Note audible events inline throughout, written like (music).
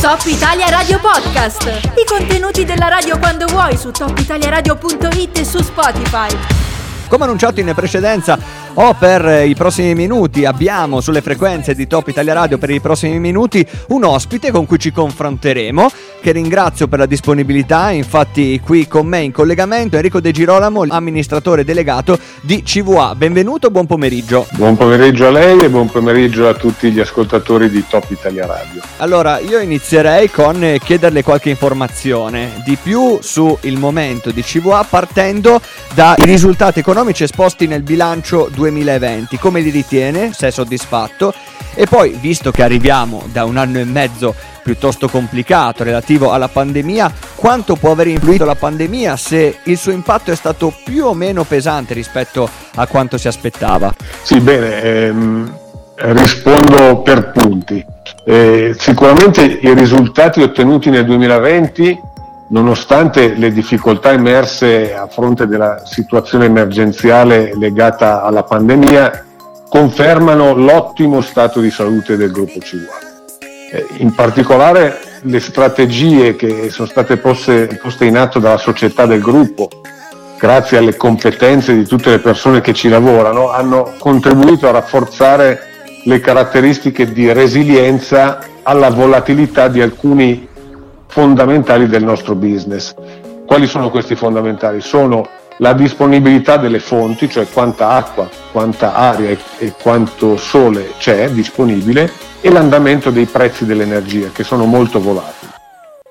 Top Italia Radio Podcast. I contenuti della radio quando vuoi su topitaliaradio.it e su Spotify. Come annunciato in precedenza, o per i prossimi minuti abbiamo sulle frequenze di Top Italia Radio per i prossimi minuti un ospite con cui ci confronteremo, che ringrazio per la disponibilità, infatti qui con me in collegamento Enrico De Girolamo, amministratore delegato di CVA. Benvenuto, buon pomeriggio. Buon pomeriggio a lei e buon pomeriggio a tutti gli ascoltatori di Top Italia Radio. Allora, io inizierei con chiederle qualche informazione di più sul momento di CVA partendo dai risultati economici esposti nel bilancio 2020 2020, come li ritiene, se è soddisfatto e poi visto che arriviamo da un anno e mezzo piuttosto complicato relativo alla pandemia, quanto può aver influito la pandemia se il suo impatto è stato più o meno pesante rispetto a quanto si aspettava? Sì, bene, ehm, rispondo per punti. Eh, sicuramente i risultati ottenuti nel 2020 nonostante le difficoltà emerse a fronte della situazione emergenziale legata alla pandemia, confermano l'ottimo stato di salute del gruppo CIWA. Eh, in particolare le strategie che sono state poste, poste in atto dalla società del gruppo, grazie alle competenze di tutte le persone che ci lavorano, hanno contribuito a rafforzare le caratteristiche di resilienza alla volatilità di alcuni fondamentali del nostro business. Quali sono questi fondamentali? Sono la disponibilità delle fonti, cioè quanta acqua, quanta aria e, quanto sole c'è disponibile, e l'andamento dei prezzi dell'energia, che sono molto volatili.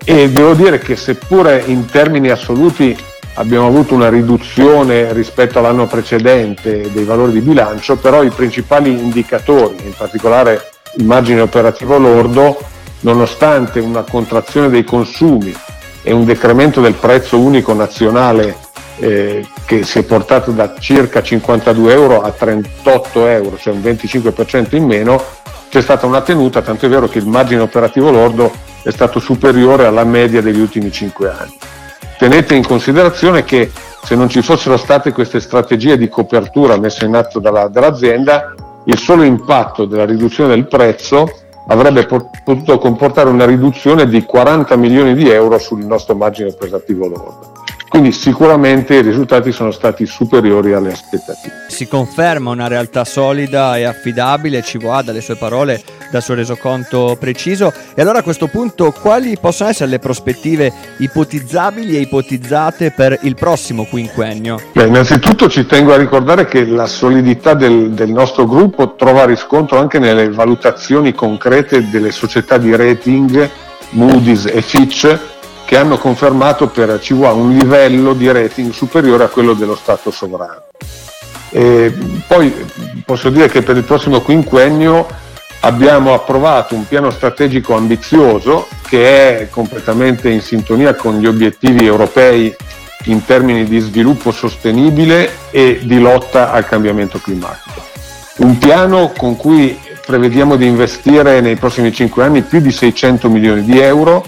E devo dire che seppure in termini assoluti abbiamo avuto una riduzione rispetto all'anno precedente dei valori di bilancio, però i principali indicatori, in particolare il margine operativo lordo, nonostante una contrazione dei consumi e un decremento del prezzo unico nazionale eh, che si è portato da circa 52 euro a 38 euro, cioè un 25% in meno, c'è stata una tenuta, tanto è vero che il margine operativo lordo è stato superiore alla media degli ultimi 5 anni. Tenete in considerazione che se non ci fossero state queste strategie di copertura messe in atto dalla, dall'azienda, il solo impatto della riduzione del prezzo avrebbe potuto comportare una riduzione di 40 milioni di euro sul nostro margine operativo lordo. Quindi sicuramente i risultati sono stati superiori alle aspettative. Si conferma una realtà solida e affidabile, ci va dalle sue parole, dal suo resoconto preciso. E allora a questo punto quali possono essere le prospettive ipotizzabili e ipotizzate per il prossimo quinquennio? Beh, innanzitutto ci tengo a ricordare che la solidità del, del nostro gruppo trova riscontro anche nelle valutazioni concrete delle società di rating Moody's e Fitch che hanno confermato per CWA un livello di rating superiore a quello dello Stato sovrano. E poi posso dire che per il prossimo quinquennio abbiamo approvato un piano strategico ambizioso che è completamente in sintonia con gli obiettivi europei in termini di sviluppo sostenibile e di lotta al cambiamento climatico. Un piano con cui prevediamo di investire nei prossimi cinque anni più di 600 milioni di euro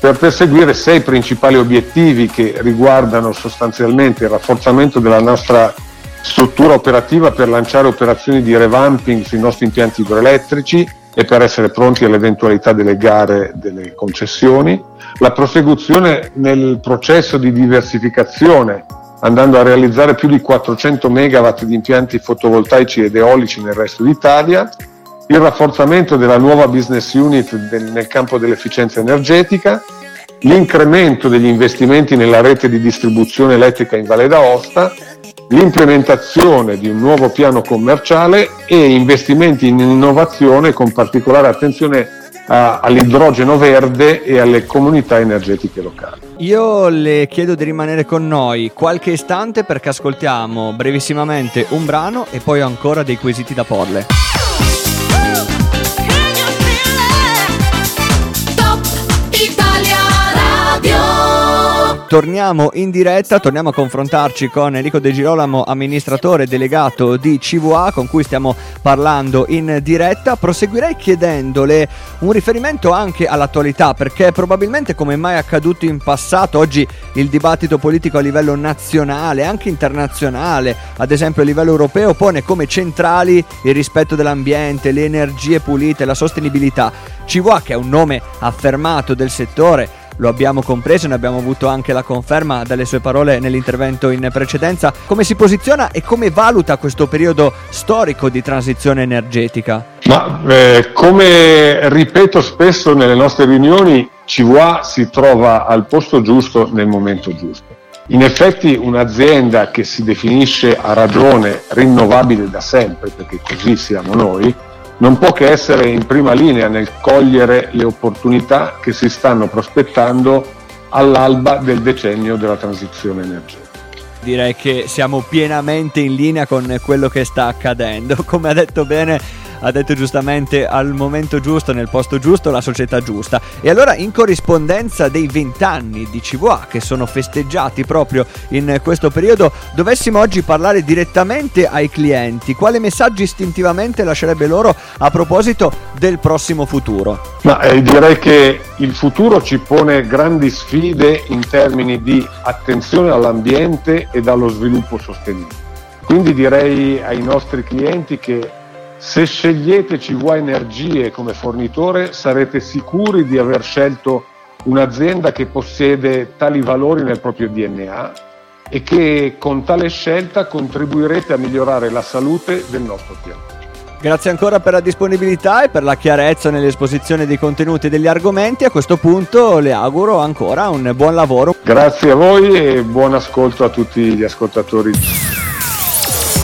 per perseguire sei principali obiettivi che riguardano sostanzialmente il rafforzamento della nostra struttura operativa per lanciare operazioni di revamping sui nostri impianti idroelettrici e per essere pronti all'eventualità delle gare delle concessioni, la prosecuzione nel processo di diversificazione andando a realizzare più di 400 megawatt di impianti fotovoltaici ed eolici nel resto d'Italia, il rafforzamento della nuova business unit nel campo dell'efficienza energetica, l'incremento degli investimenti nella rete di distribuzione elettrica in Valle d'Aosta, l'implementazione di un nuovo piano commerciale e investimenti in innovazione con particolare attenzione all'idrogeno verde e alle comunità energetiche locali. Io le chiedo di rimanere con noi qualche istante perché ascoltiamo brevissimamente un brano e poi ancora dei quesiti da porle. Italia Radio torniamo in diretta, torniamo a confrontarci con Enrico De Girolamo, amministratore delegato di CVA, con cui stiamo parlando in diretta. Proseguirei chiedendole un riferimento anche all'attualità, perché probabilmente come mai accaduto in passato, oggi il dibattito politico a livello nazionale, anche internazionale, ad esempio a livello europeo, pone come centrali il rispetto dell'ambiente, le energie pulite, la sostenibilità. CVA, che è un nome affermato del settore, lo abbiamo compreso, ne abbiamo avuto anche la conferma dalle sue parole nell'intervento in precedenza, come si posiziona e come valuta questo periodo storico di transizione energetica? Ma eh, come ripeto spesso nelle nostre riunioni, CVA si trova al posto giusto nel momento giusto. In effetti un'azienda che si definisce a ragione rinnovabile da sempre, perché così siamo noi, non può che essere in prima linea nel cogliere le opportunità che si stanno prospettando all'alba del decennio della transizione energetica. Direi che siamo pienamente in linea con quello che sta accadendo. (laughs) Come ha detto bene ha detto giustamente al momento giusto, nel posto giusto, la società giusta. E allora in corrispondenza dei vent'anni di CVA che sono festeggiati proprio in questo periodo, dovessimo oggi parlare direttamente ai clienti, quale messaggio istintivamente lascerebbe loro a proposito del prossimo futuro? Ma, eh, direi che il futuro ci pone grandi sfide in termini di attenzione all'ambiente e allo sviluppo sostenibile. Quindi direi ai nostri clienti che se scegliete CVA Energie come fornitore sarete sicuri di aver scelto un'azienda che possiede tali valori nel proprio DNA e che con tale scelta contribuirete a migliorare la salute del nostro pianeta. Grazie ancora per la disponibilità e per la chiarezza nell'esposizione dei contenuti e degli argomenti. A questo punto le auguro ancora un buon lavoro. Grazie a voi e buon ascolto a tutti gli ascoltatori.